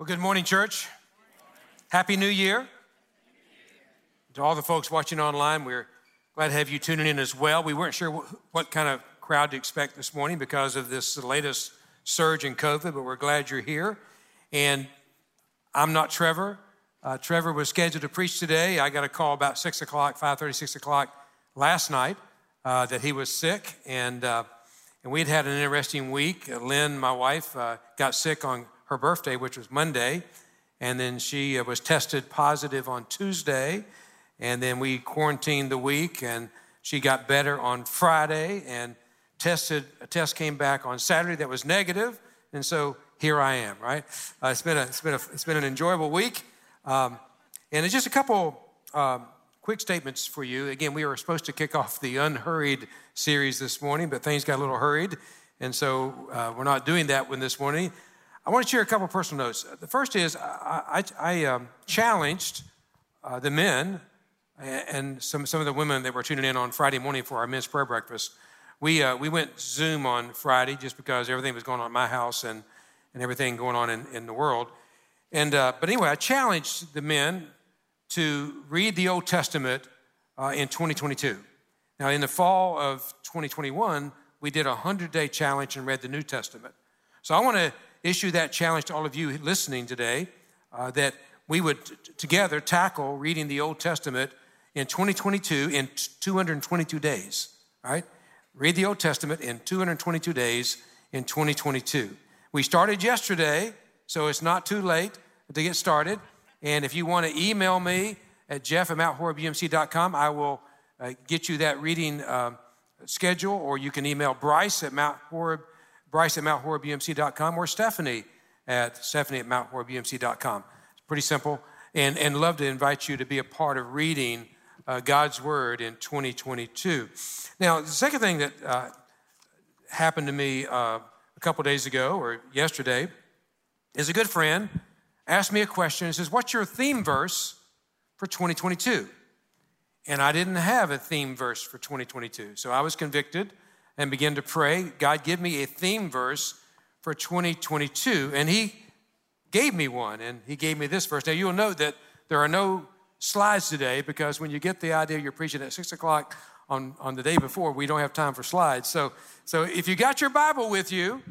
Well, good morning, church. Happy New Year. To all the folks watching online, we're glad to have you tuning in as well. We weren't sure what kind of crowd to expect this morning because of this latest surge in COVID, but we're glad you're here. And I'm not Trevor. Uh, Trevor was scheduled to preach today. I got a call about 6 o'clock, 5.30, 6 o'clock last night uh, that he was sick. And, uh, and we'd had an interesting week. Lynn, my wife, uh, got sick on her birthday, which was Monday. And then she uh, was tested positive on Tuesday. And then we quarantined the week, and she got better on Friday. And tested a test came back on Saturday that was negative, and so here I am. Right? Uh, it's been a, it's been a, it's been an enjoyable week, um, and it's just a couple um, quick statements for you. Again, we were supposed to kick off the unhurried series this morning, but things got a little hurried, and so uh, we're not doing that one this morning. I want to share a couple of personal notes. The first is I, I, I um, challenged uh, the men and some, some of the women that were tuning in on Friday morning for our men's prayer breakfast. We, uh, we went Zoom on Friday just because everything was going on at my house and, and everything going on in, in the world. And, uh, but anyway, I challenged the men to read the Old Testament uh, in 2022. Now, in the fall of 2021, we did a 100 day challenge and read the New Testament. So I want to issue that challenge to all of you listening today uh, that we would t- together tackle reading the Old Testament in 2022 in t- 222 days, right? Read the Old Testament in 222 days in 2022. We started yesterday, so it's not too late to get started. And if you want to email me at jeff at mounthorebumc.com, I will uh, get you that reading uh, schedule, or you can email Bryce at Mount Horeb Bryce at MountHorebUMC.com or Stephanie at Stephanie at MountHorebUMC.com. It's pretty simple. And, and love to invite you to be a part of reading uh, God's Word in 2022. Now, the second thing that uh, happened to me uh, a couple days ago or yesterday is a good friend asked me a question. He says, What's your theme verse for 2022? And I didn't have a theme verse for 2022. So I was convicted and began to pray, God, give me a theme verse for 2022. And He gave me one, and He gave me this verse. Now, you'll note that there are no slides today because when you get the idea you're preaching at 6 o'clock on, on the day before, we don't have time for slides. So, so if you got your Bible with you,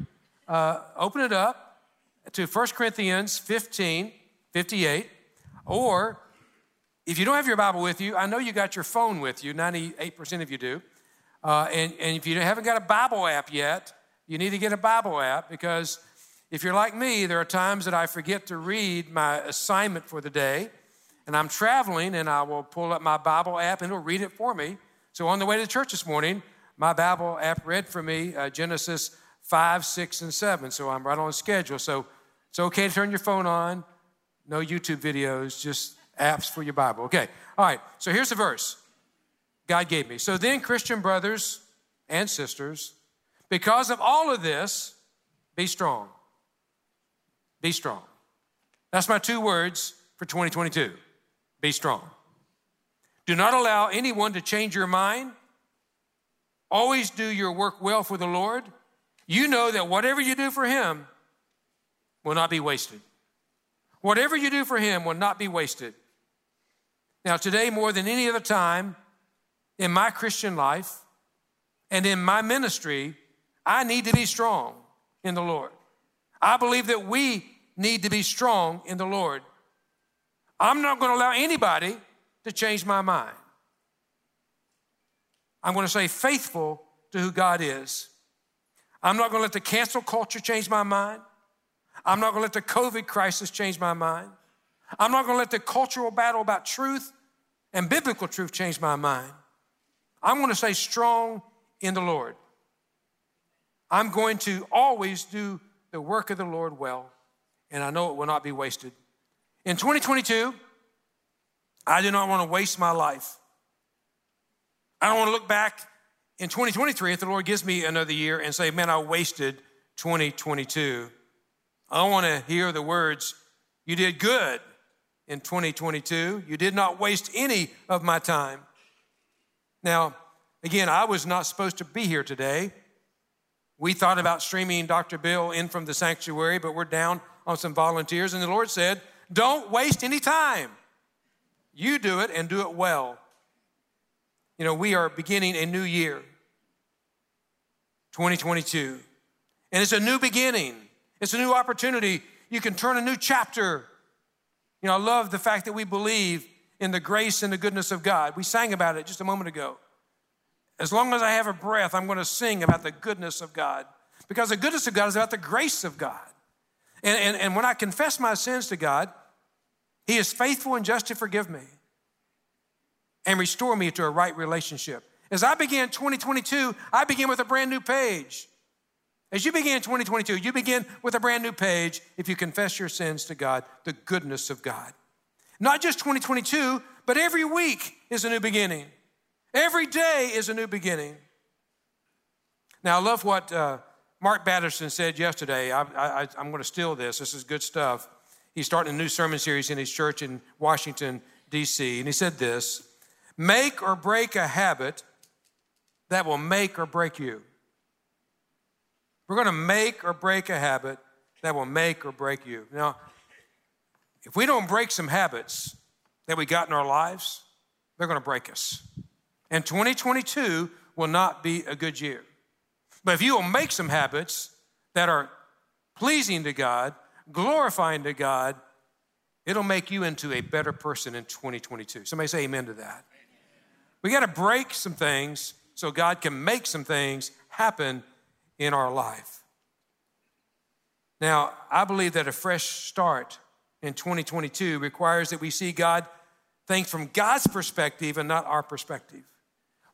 uh, open it up to 1 Corinthians 15 58, or if you don't have your Bible with you, I know you got your phone with you, 98% of you do. Uh, and, and if you haven't got a Bible app yet, you need to get a Bible app because if you're like me, there are times that I forget to read my assignment for the day, and I'm traveling, and I will pull up my Bible app and it'll read it for me. So on the way to church this morning, my Bible app read for me uh, Genesis 5, 6, and 7. So I'm right on schedule. So it's okay to turn your phone on. No YouTube videos, just apps for your Bible. Okay. All right. So here's the verse. God gave me. So then, Christian brothers and sisters, because of all of this, be strong. Be strong. That's my two words for 2022. Be strong. Do not allow anyone to change your mind. Always do your work well for the Lord. You know that whatever you do for Him will not be wasted. Whatever you do for Him will not be wasted. Now, today, more than any other time, in my Christian life and in my ministry, I need to be strong in the Lord. I believe that we need to be strong in the Lord. I'm not going to allow anybody to change my mind. I'm going to stay faithful to who God is. I'm not going to let the cancel culture change my mind. I'm not going to let the COVID crisis change my mind. I'm not going to let the cultural battle about truth and biblical truth change my mind. I'm going to stay strong in the Lord. I'm going to always do the work of the Lord well, and I know it will not be wasted. In 2022, I do not want to waste my life. I don't want to look back in 2023 if the Lord gives me another year and say, man, I wasted 2022. I don't want to hear the words, you did good in 2022. You did not waste any of my time. Now, again, I was not supposed to be here today. We thought about streaming Dr. Bill in from the sanctuary, but we're down on some volunteers, and the Lord said, Don't waste any time. You do it and do it well. You know, we are beginning a new year, 2022, and it's a new beginning. It's a new opportunity. You can turn a new chapter. You know, I love the fact that we believe in the grace and the goodness of God. We sang about it just a moment ago. As long as I have a breath, I'm going to sing about the goodness of God because the goodness of God is about the grace of God. And, and, and when I confess my sins to God, He is faithful and just to forgive me and restore me to a right relationship. As I begin 2022, I begin with a brand new page. As you begin 2022, you begin with a brand new page if you confess your sins to God, the goodness of God. Not just 2022, but every week is a new beginning. Every day is a new beginning. Now, I love what uh, Mark Batterson said yesterday. I, am going to steal this. This is good stuff. He's starting a new sermon series in his church in Washington, D.C., and he said this Make or break a habit that will make or break you. We're going to make or break a habit that will make or break you. Now, if we don't break some habits that we got in our lives, they're going to break us. And 2022 will not be a good year. But if you will make some habits that are pleasing to God, glorifying to God, it'll make you into a better person in 2022. Somebody say amen to that. We got to break some things so God can make some things happen in our life. Now, I believe that a fresh start in 2022 requires that we see God things from God's perspective and not our perspective.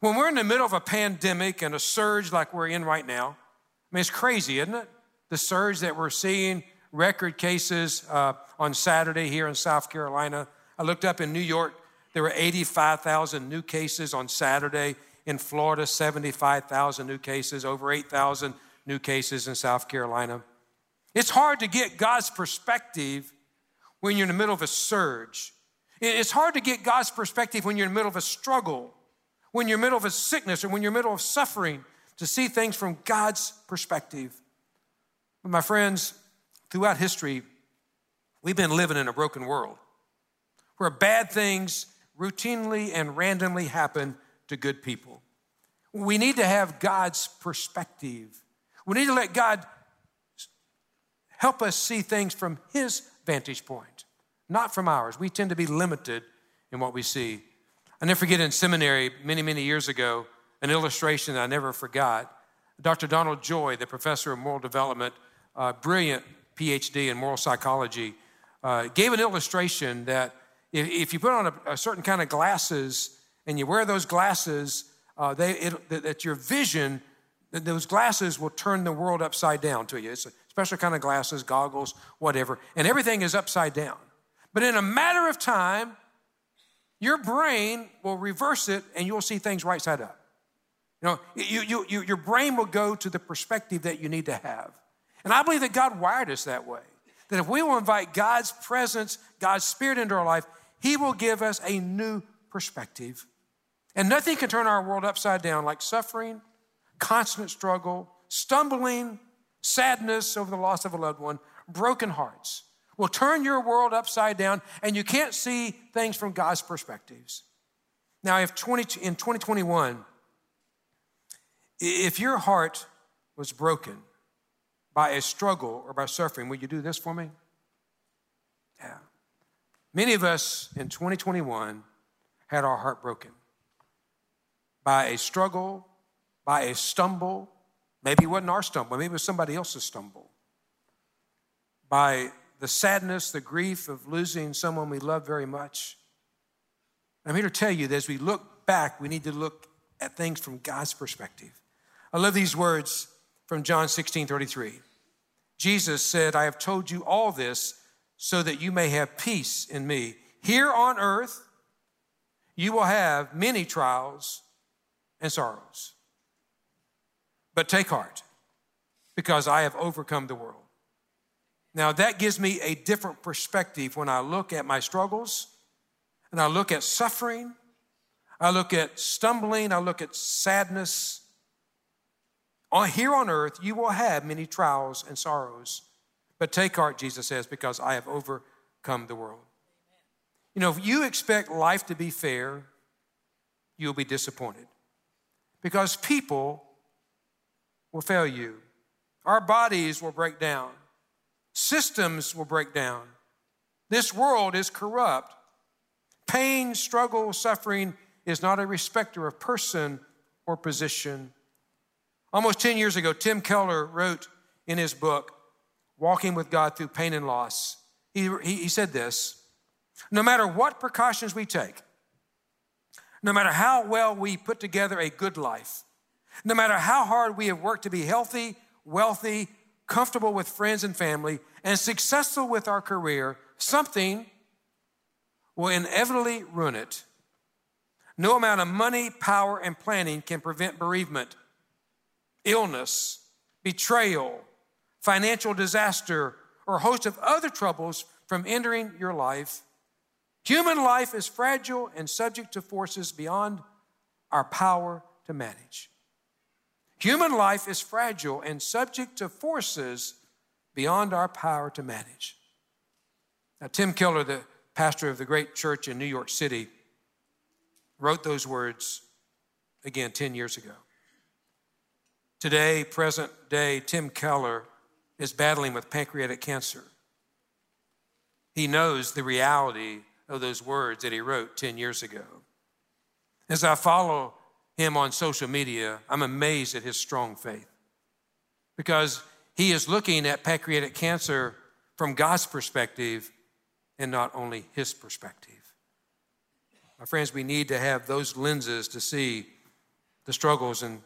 When we're in the middle of a pandemic and a surge like we're in right now, I mean, it's crazy, isn't it? The surge that we're seeing, record cases uh, on Saturday here in South Carolina. I looked up in New York, there were 85,000 new cases on Saturday. In Florida, 75,000 new cases, over 8,000 new cases in South Carolina. It's hard to get God's perspective when you're in the middle of a surge. It's hard to get God's perspective when you're in the middle of a struggle when you're in the middle of a sickness or when you're in the middle of suffering, to see things from God's perspective. But my friends, throughout history, we've been living in a broken world where bad things routinely and randomly happen to good people. We need to have God's perspective. We need to let God help us see things from His vantage point, not from ours. We tend to be limited in what we see. I never forget in seminary many, many years ago, an illustration that I never forgot. Dr. Donald Joy, the professor of moral development, uh, brilliant PhD in moral psychology, uh, gave an illustration that if, if you put on a, a, certain kind of glasses and you wear those glasses, uh, they, it, that your vision, that those glasses will turn the world upside down to you. It's a special kind of glasses, goggles, whatever, and everything is upside down. But in a matter of time, your brain will reverse it and you'll see things right side up. You know, you, you, you, your brain will go to the perspective that you need to have. And I believe that God wired us that way. That if we will invite God's presence, God's spirit into our life, He will give us a new perspective. And nothing can turn our world upside down like suffering, constant struggle, stumbling, sadness over the loss of a loved one, broken hearts will turn your world upside down and you can't see things from God's perspectives. Now, if 20, in 2021, if your heart was broken by a struggle or by suffering, will you do this for me? Yeah. Many of us in 2021 had our heart broken by a struggle, by a stumble. Maybe it wasn't our stumble, maybe it was somebody else's stumble. By the sadness, the grief of losing someone we love very much. I'm here to tell you that as we look back, we need to look at things from God's perspective. I love these words from John 16 33. Jesus said, I have told you all this so that you may have peace in me. Here on earth, you will have many trials and sorrows. But take heart, because I have overcome the world. Now, that gives me a different perspective when I look at my struggles and I look at suffering, I look at stumbling, I look at sadness. On, here on earth, you will have many trials and sorrows. But take heart, Jesus says, because I have overcome the world. You know, if you expect life to be fair, you'll be disappointed because people will fail you. Our bodies will break down, systems will break down. This world is corrupt. Pain, struggle, suffering is not a respecter of person or position. Almost 10 years ago, Tim Keller wrote in his book, Walking with God Through Pain and Loss, he, he, he said this No matter what precautions we take, no matter how well we put together a good life, no matter how hard we have worked to be healthy, wealthy, comfortable with friends and family, and successful with our career, something will inevitably ruin it. No amount of money, power, and planning can prevent bereavement, illness, betrayal, financial disaster, or a host of other troubles from entering your life. Human life is fragile and subject to forces beyond our power to manage. Human life is fragile and subject to forces beyond our power to manage. Now, Tim Keller, the pastor of the great church in New York City, wrote those words again 10 years ago. Today, present day, Tim Keller is battling with pancreatic cancer. He knows the reality of those words that he wrote 10 years ago. As I follow him on social media, I'm amazed at his strong faith because he is looking at pancreatic cancer from God's perspective and not only his perspective. My friends, we need to have those lenses to see the struggles and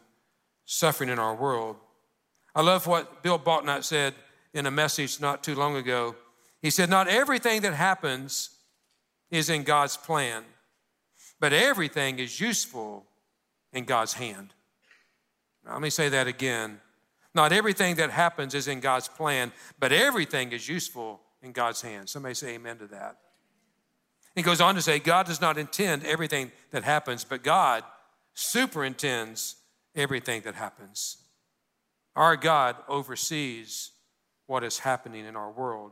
suffering in our world. I love what Bill Baltnut said in a message not too long ago. He said, Not everything that happens is in God's plan, but everything is useful in God's hand. Now, let me say that again. Not everything that happens is in God's plan, but everything is useful in God's hands. Somebody say amen to that. He goes on to say, God does not intend everything that happens, but God superintends everything that happens. Our God oversees what is happening in our world.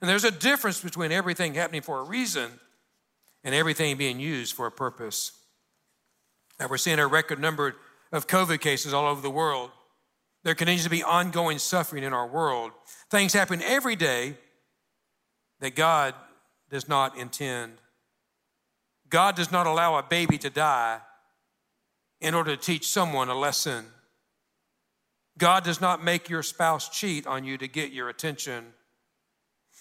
And there's a difference between everything happening for a reason and everything being used for a purpose. Now, we're seeing a record number of COVID cases all over the world. There continues to be ongoing suffering in our world. Things happen every day that God does not intend. God does not allow a baby to die in order to teach someone a lesson. God does not make your spouse cheat on you to get your attention.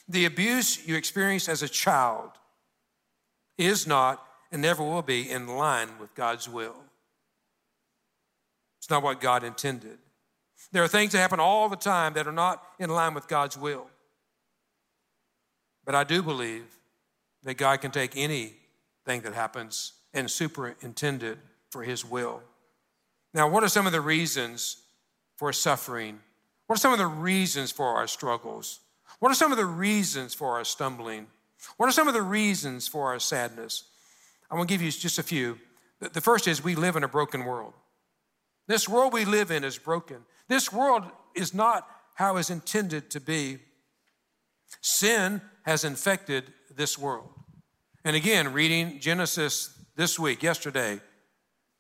The abuse you experienced as a child is not and never will be in line with God's will. It's not what God intended. There are things that happen all the time that are not in line with God's will. But I do believe that God can take anything that happens and superintend it for His will. Now, what are some of the reasons for suffering? What are some of the reasons for our struggles? What are some of the reasons for our stumbling? What are some of the reasons for our sadness? I want to give you just a few. The first is we live in a broken world. This world we live in is broken. This world is not how it's intended to be. Sin has infected this world. And again, reading Genesis this week, yesterday,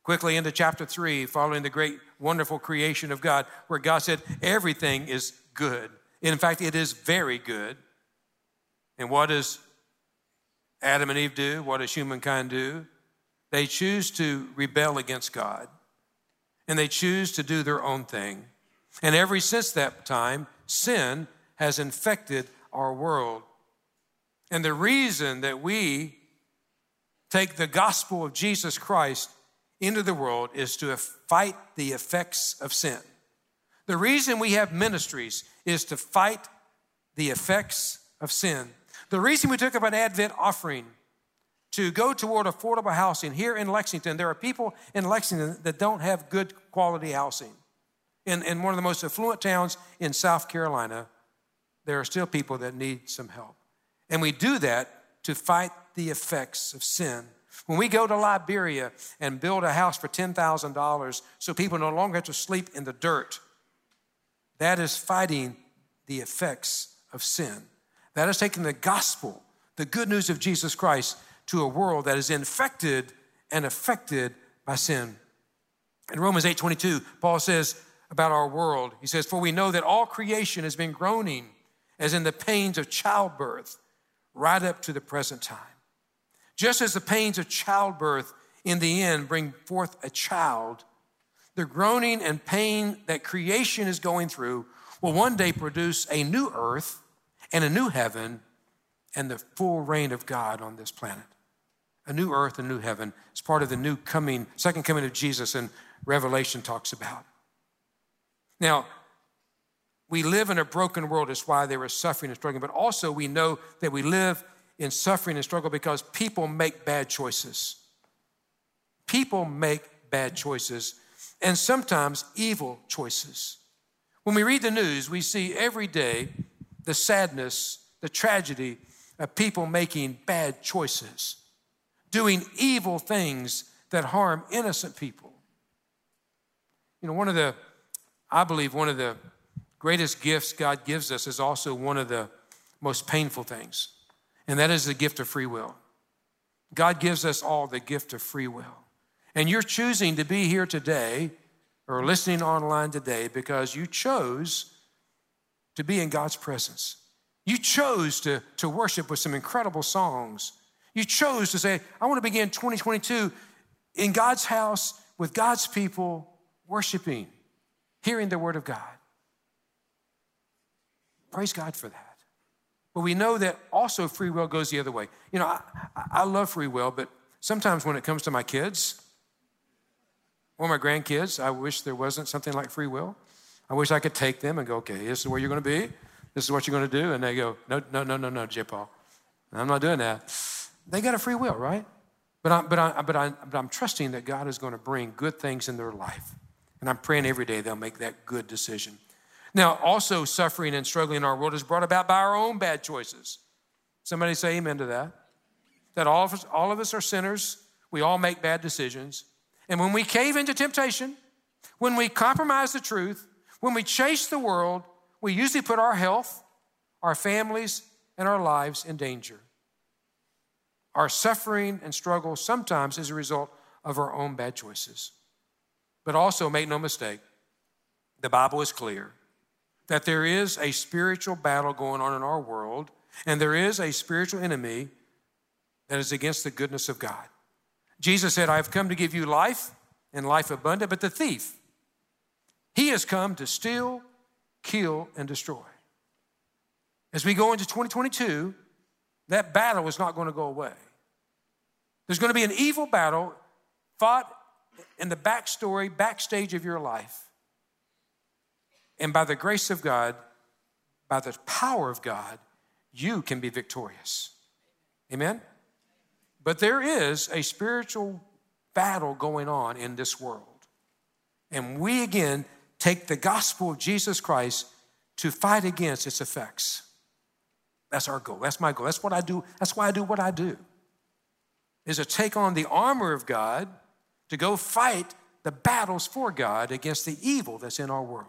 quickly into chapter 3, following the great, wonderful creation of God, where God said, Everything is good. In fact, it is very good. And what does Adam and Eve do? What does humankind do? They choose to rebel against God and they choose to do their own thing. And ever since that time, sin has infected our world. And the reason that we take the gospel of Jesus Christ into the world is to fight the effects of sin. The reason we have ministries is to fight the effects of sin. The reason we took up an Advent offering to go toward affordable housing here in Lexington, there are people in Lexington that don't have good quality housing. In, in one of the most affluent towns in South Carolina, there are still people that need some help. And we do that to fight the effects of sin. When we go to Liberia and build a house for $10,000 so people no longer have to sleep in the dirt, that is fighting the effects of sin. That is taking the gospel, the good news of Jesus Christ, to a world that is infected and affected by sin. In Romans 8:22, Paul says about our world, he says, "For we know that all creation has been groaning as in the pains of childbirth right up to the present time. Just as the pains of childbirth in the end bring forth a child, the groaning and pain that creation is going through will one day produce a new earth and a new heaven and the full reign of God on this planet. A new earth and new heaven is part of the new coming, second coming of Jesus, and Revelation talks about. Now, we live in a broken world, is why there is suffering and struggling, but also we know that we live in suffering and struggle because people make bad choices. People make bad choices, and sometimes evil choices. When we read the news, we see every day the sadness, the tragedy of people making bad choices, doing evil things that harm innocent people. You know, one of the, I believe, one of the greatest gifts God gives us is also one of the most painful things, and that is the gift of free will. God gives us all the gift of free will. And you're choosing to be here today or listening online today because you chose to be in God's presence. You chose to, to worship with some incredible songs. You chose to say, I want to begin 2022 in God's house with God's people, worshiping, hearing the word of God. Praise God for that. But we know that also free will goes the other way. You know, I, I love free will, but sometimes when it comes to my kids or my grandkids, I wish there wasn't something like free will. I wish I could take them and go, okay, this is where you're going to be. This is what you're going to do. And they go, no, no, no, no, no, J. Paul. I'm not doing that. They got a free will, right? But, I, but, I, but, I, but I'm trusting that God is going to bring good things in their life. And I'm praying every day they'll make that good decision. Now, also, suffering and struggling in our world is brought about by our own bad choices. Somebody say amen to that. That all of us, all of us are sinners. We all make bad decisions. And when we cave into temptation, when we compromise the truth, when we chase the world, we usually put our health, our families, and our lives in danger. Our suffering and struggle sometimes is a result of our own bad choices. But also, make no mistake, the Bible is clear that there is a spiritual battle going on in our world, and there is a spiritual enemy that is against the goodness of God. Jesus said, I have come to give you life and life abundant, but the thief, he has come to steal, kill, and destroy. As we go into 2022, that battle is not going to go away. There's going to be an evil battle fought in the backstory, backstage of your life. And by the grace of God, by the power of God, you can be victorious. Amen? But there is a spiritual battle going on in this world. And we again take the gospel of Jesus Christ to fight against its effects. That's our goal. That's my goal. That's what I do. That's why I do what I do. Is to take on the armor of God to go fight the battles for God against the evil that's in our world.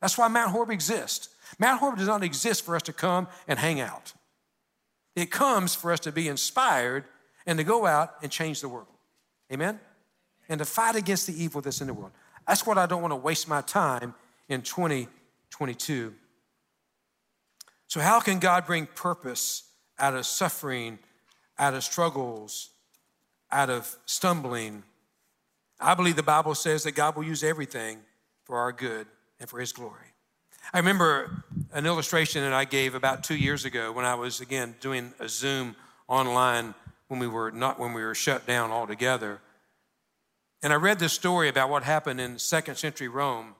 That's why Mount Horeb exists. Mount Horeb does not exist for us to come and hang out. It comes for us to be inspired and to go out and change the world. Amen? And to fight against the evil that's in the world. That's what I don't want to waste my time in 2022. So, how can God bring purpose out of suffering, out of struggles, out of stumbling? I believe the Bible says that God will use everything for our good and for His glory. I remember an illustration that I gave about two years ago when I was again doing a Zoom online when we were not when we were shut down altogether. And I read this story about what happened in second century Rome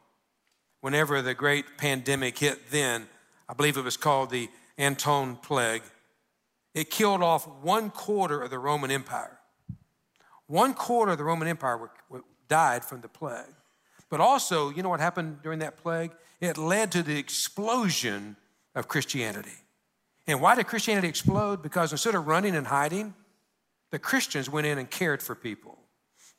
whenever the great pandemic hit then. I believe it was called the Antonine Plague. It killed off one quarter of the Roman Empire. One quarter of the Roman Empire died from the plague. But also, you know what happened during that plague? It led to the explosion of Christianity. And why did Christianity explode? Because instead of running and hiding, the Christians went in and cared for people.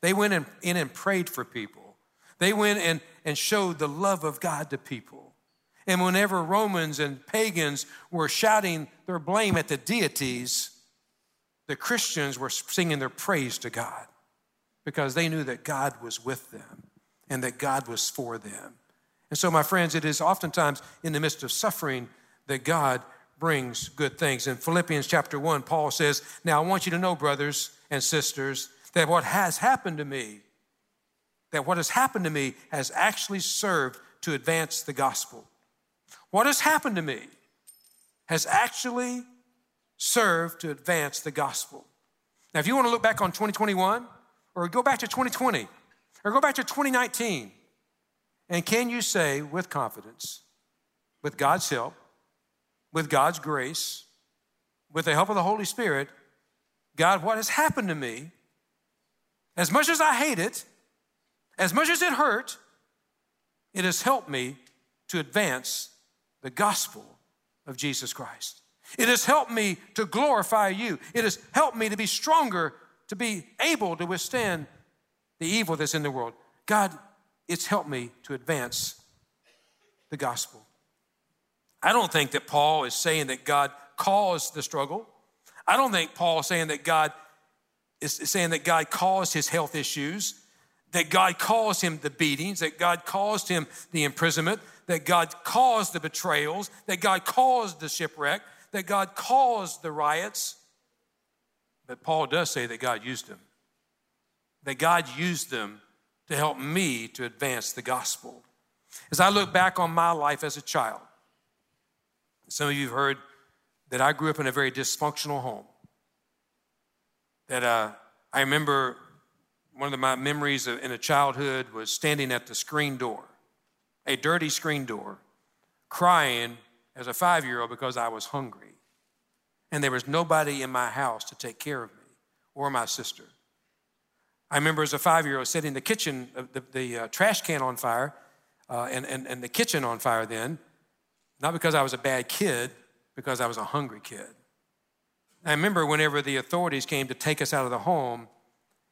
They went in, in and prayed for people. They went and, and showed the love of God to people. And whenever Romans and pagans were shouting their blame at the deities, the Christians were singing their praise to God because they knew that God was with them and that God was for them. And so, my friends, it is oftentimes in the midst of suffering that God brings good things. In Philippians chapter 1, Paul says, Now I want you to know, brothers and sisters, that what has happened to me, that what has happened to me has actually served to advance the gospel. What has happened to me has actually served to advance the gospel. Now, if you want to look back on 2021, or go back to 2020, or go back to 2019, and can you say with confidence, with God's help, with God's grace, with the help of the Holy Spirit, God, what has happened to me, as much as I hate it, as much as it hurt, it has helped me to advance the gospel of Jesus Christ. It has helped me to glorify you. It has helped me to be stronger, to be able to withstand the evil that's in the world. God, it's helped me to advance the gospel. I don't think that Paul is saying that God caused the struggle. I don't think Paul is saying that God is saying that God caused his health issues, that God caused him the beatings, that God caused him the imprisonment, that God caused the betrayals, that God caused the shipwreck, that God caused the riots. But Paul does say that God used them, that God used them to help me to advance the gospel. As I look back on my life as a child, some of you have heard that I grew up in a very dysfunctional home. That uh, I remember one of my memories of, in a childhood was standing at the screen door, a dirty screen door, crying as a five year old because I was hungry. And there was nobody in my house to take care of me or my sister. I remember as a five year old setting the kitchen, uh, the, the uh, trash can on fire, uh, and, and, and the kitchen on fire then, not because I was a bad kid, because I was a hungry kid. I remember whenever the authorities came to take us out of the home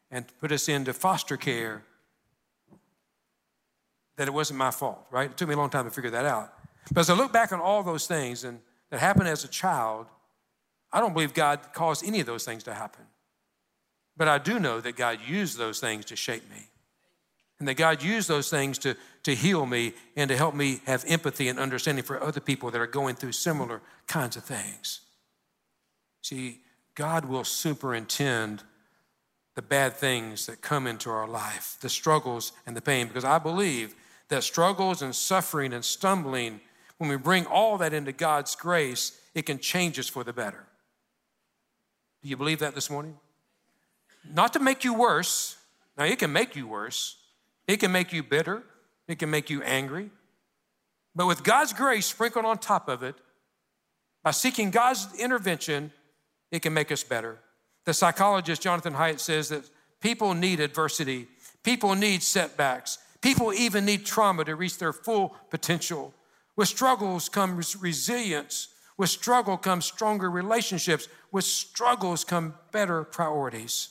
and put us into foster care, that it wasn't my fault, right? It took me a long time to figure that out. But as I look back on all those things and that happened as a child, I don't believe God caused any of those things to happen. But I do know that God used those things to shape me. And that God used those things to, to heal me and to help me have empathy and understanding for other people that are going through similar kinds of things. See, God will superintend the bad things that come into our life, the struggles and the pain, because I believe that struggles and suffering and stumbling, when we bring all that into God's grace, it can change us for the better. Do you believe that this morning? Not to make you worse. Now, it can make you worse, it can make you bitter, it can make you angry. But with God's grace sprinkled on top of it, by seeking God's intervention, it can make us better. The psychologist Jonathan Haidt says that people need adversity, people need setbacks, people even need trauma to reach their full potential. With struggles comes resilience. With struggle comes stronger relationships. With struggles come better priorities.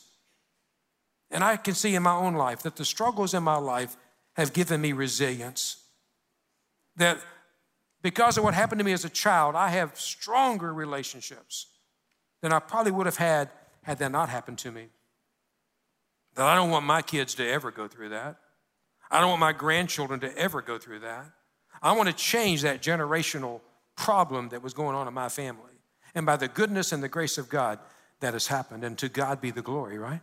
And I can see in my own life that the struggles in my life have given me resilience. That because of what happened to me as a child, I have stronger relationships than I probably would have had had that not happened to me. That I don't want my kids to ever go through that. I don't want my grandchildren to ever go through that. I want to change that generational problem that was going on in my family. And by the goodness and the grace of God, that has happened. And to God be the glory, right?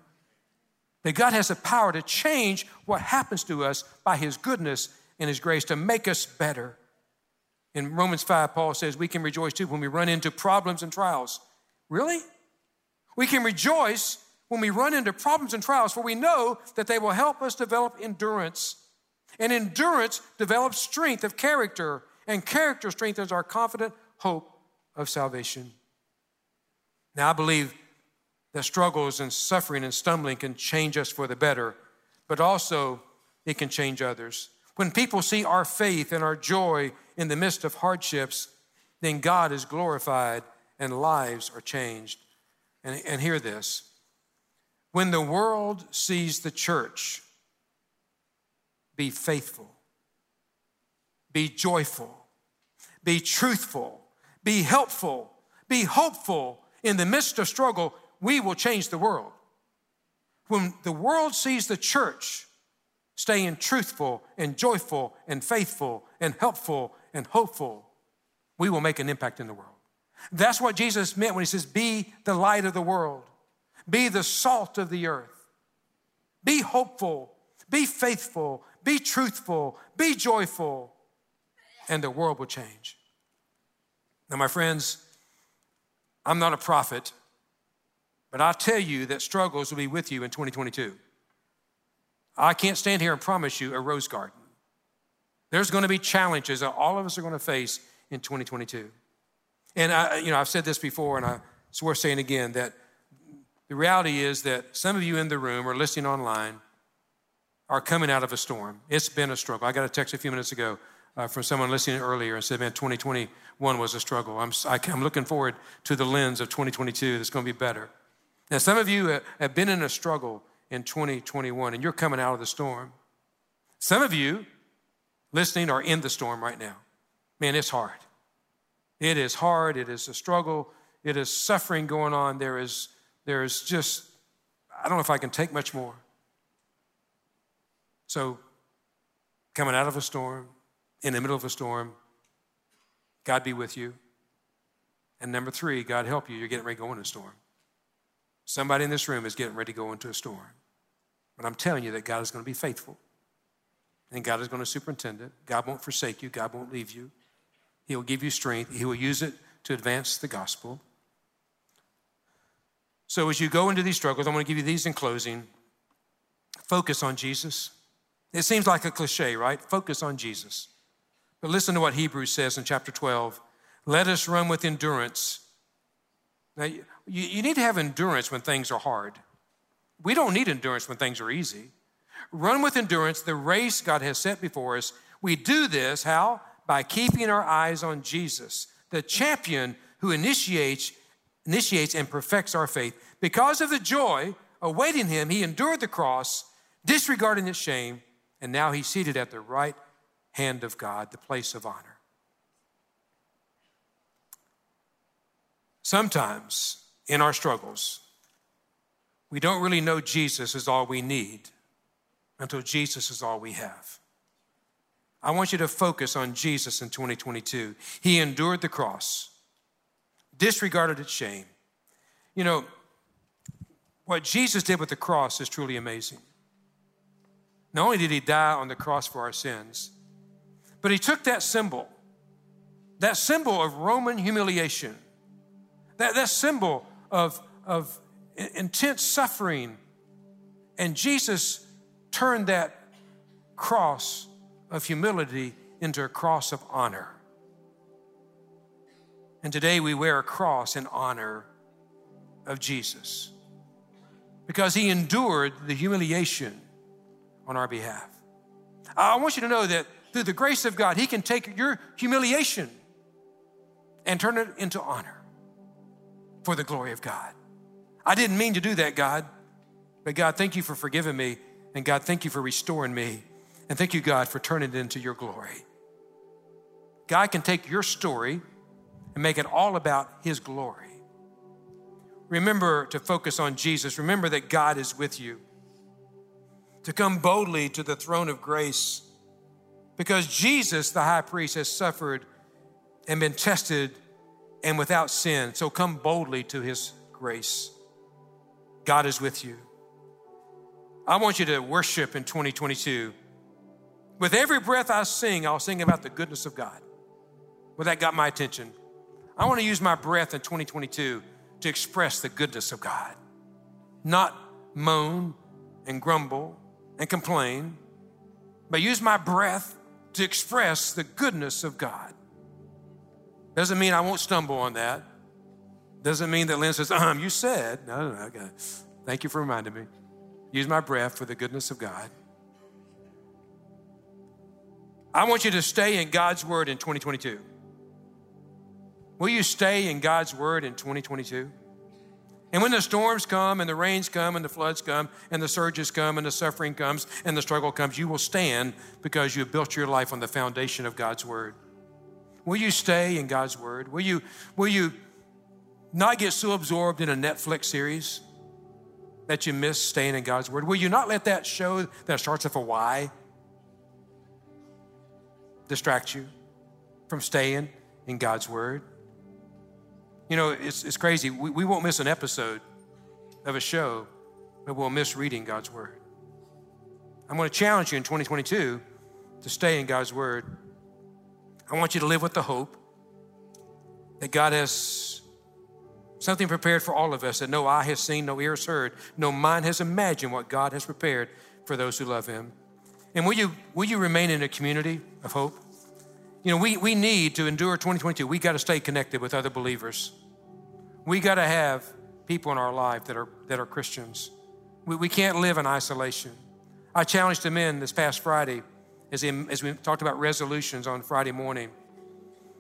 That God has the power to change what happens to us by His goodness and His grace to make us better. In Romans 5, Paul says we can rejoice too when we run into problems and trials. Really? We can rejoice when we run into problems and trials, for we know that they will help us develop endurance. And endurance develops strength of character, and character strengthens our confident hope of salvation. Now, I believe that struggles and suffering and stumbling can change us for the better, but also it can change others. When people see our faith and our joy in the midst of hardships, then God is glorified and lives are changed. And, and hear this when the world sees the church be faithful, be joyful, be truthful, be helpful, be hopeful. In the midst of struggle, we will change the world. When the world sees the church staying truthful and joyful and faithful and helpful and hopeful, we will make an impact in the world. That's what Jesus meant when he says, Be the light of the world, be the salt of the earth, be hopeful, be faithful, be truthful, be joyful, and the world will change. Now, my friends, I'm not a prophet, but I tell you that struggles will be with you in 2022. I can't stand here and promise you a rose garden. There's going to be challenges that all of us are going to face in 2022. And I, you know, I've said this before, and I, it's worth saying again that the reality is that some of you in the room or listening online are coming out of a storm. It's been a struggle. I got a text a few minutes ago uh, from someone listening earlier and said, "Man, 2021 was a struggle. I'm, I, am i am looking forward to the lens of 2022 that's going to be better." Now, some of you have been in a struggle in 2021, and you're coming out of the storm. Some of you listening are in the storm right now. Man, it's hard. It is hard. It is a struggle. It is suffering going on. There is, there is just, I don't know if I can take much more. So, coming out of a storm, in the middle of a storm, God be with you. And number three, God help you. You're getting ready to go into a storm. Somebody in this room is getting ready to go into a storm. But I'm telling you that God is going to be faithful. And God is going to superintend it. God won't forsake you. God won't leave you. He will give you strength. He will use it to advance the gospel. So as you go into these struggles, I'm going to give you these in closing. Focus on Jesus. It seems like a cliche, right? Focus on Jesus. But listen to what Hebrews says in chapter 12. Let us run with endurance. Now, you, you need to have endurance when things are hard. We don't need endurance when things are easy. Run with endurance the race God has set before us. We do this, how? By keeping our eyes on Jesus, the champion who initiates, initiates and perfects our faith. Because of the joy awaiting him, he endured the cross, disregarding its shame, and now he's seated at the right hand of God, the place of honor. Sometimes in our struggles, we don't really know Jesus is all we need until Jesus is all we have. I want you to focus on Jesus in 2022. He endured the cross, disregarded its shame. You know, what Jesus did with the cross is truly amazing. Not only did he die on the cross for our sins, but he took that symbol, that symbol of Roman humiliation, that, that symbol of, of intense suffering. And Jesus turned that cross of humility into a cross of honor. And today we wear a cross in honor of Jesus because he endured the humiliation on our behalf. I want you to know that through the grace of God, he can take your humiliation and turn it into honor for the glory of God. I didn't mean to do that, God. But God, thank you for forgiving me. And God, thank you for restoring me. And thank you, God, for turning it into your glory. God can take your story and make it all about his glory. Remember to focus on Jesus. Remember that God is with you. To come boldly to the throne of grace because Jesus, the high priest, has suffered and been tested and without sin. So come boldly to his grace. God is with you. I want you to worship in 2022. With every breath I sing, I'll sing about the goodness of God. Well, that got my attention. I want to use my breath in 2022 to express the goodness of God, not moan and grumble and complain, but use my breath to express the goodness of God. Doesn't mean I won't stumble on that. Doesn't mean that Lynn says, um, you said. No, no, no. Thank you for reminding me. Use my breath for the goodness of God. I want you to stay in God's word in 2022. Will you stay in God's word in 2022? And when the storms come and the rains come and the floods come and the surges come and the suffering comes and the struggle comes, you will stand because you have built your life on the foundation of God's word. Will you stay in God's Word? Will you, will you not get so absorbed in a Netflix series that you miss staying in God's Word? Will you not let that show that starts with a Y distract you from staying in God's Word? You know, it's, it's crazy. We, we won't miss an episode of a show, but we'll miss reading God's Word. I'm going to challenge you in 2022 to stay in God's Word. I want you to live with the hope that God has something prepared for all of us that no eye has seen, no ear has heard, no mind has imagined what God has prepared for those who love Him. And will you, will you remain in a community of hope? You know, we, we need to endure 2022. We got to stay connected with other believers. We got to have people in our life that are, that are Christians. We, we can't live in isolation. I challenged the men this past Friday as, in, as we talked about resolutions on Friday morning.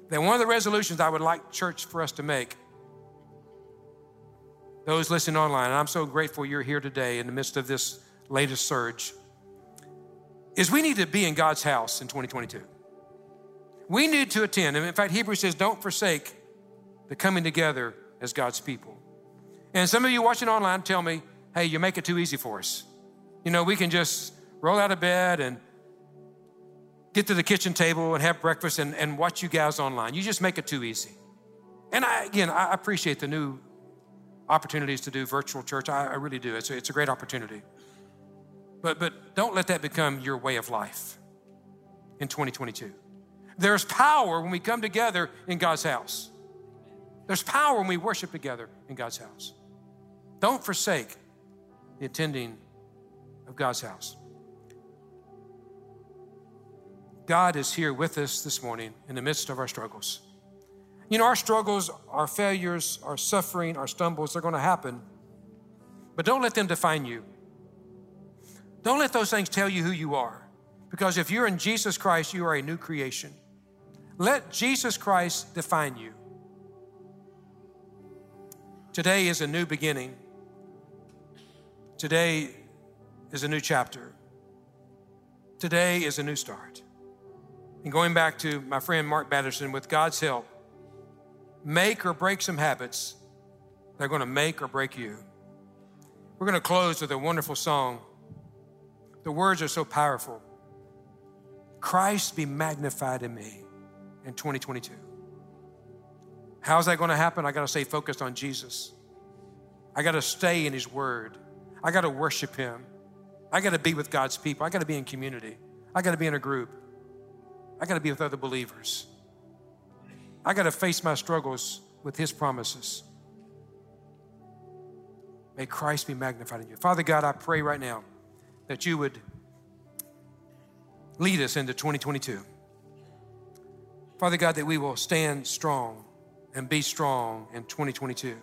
That one of the resolutions I would like church for us to make, those listening online, and I'm so grateful you're here today in the midst of this latest surge, is we need to be in God's house in 2022. We need to attend. And in fact, Hebrews says, don't forsake the coming together as God's people. And some of you watching online tell me, hey, you make it too easy for us. You know, we can just roll out of bed and get to the kitchen table and have breakfast and, and watch you guys online. You just make it too easy. And I, again, I appreciate the new opportunities to do virtual church. I, I really do. It's a, it's a great opportunity. But, but don't let that become your way of life in 2022. There's power when we come together in God's house. There's power when we worship together in God's house. Don't forsake the attending of God's house. God is here with us this morning in the midst of our struggles. You know, our struggles, our failures, our suffering, our stumbles, they're going to happen. But don't let them define you. Don't let those things tell you who you are. Because if you're in Jesus Christ, you are a new creation. Let Jesus Christ define you. Today is a new beginning. Today is a new chapter. Today is a new start. And going back to my friend Mark Batterson, with God's help, make or break some habits. They're going to make or break you. We're going to close with a wonderful song. The words are so powerful. Christ be magnified in me in 2022. How's that going to happen? I got to stay focused on Jesus. I got to stay in His Word. I got to worship Him. I got to be with God's people. I got to be in community. I got to be in a group. I got to be with other believers. I got to face my struggles with His promises. May Christ be magnified in you. Father God, I pray right now that you would lead us into 2022. Father God, that we will stand strong and be strong in 2022.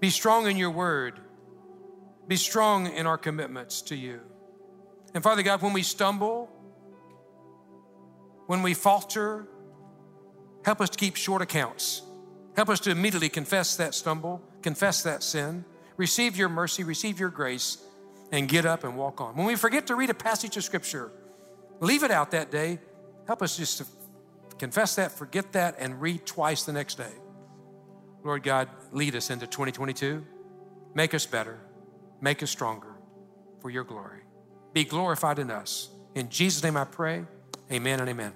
Be strong in your word. Be strong in our commitments to you. And Father God, when we stumble, when we falter, help us to keep short accounts. Help us to immediately confess that stumble, confess that sin, receive your mercy, receive your grace, and get up and walk on. When we forget to read a passage of scripture, leave it out that day. Help us just to confess that, forget that, and read twice the next day. Lord God, lead us into 2022. Make us better, make us stronger for your glory. Be glorified in us. In Jesus' name I pray. Amen and amen.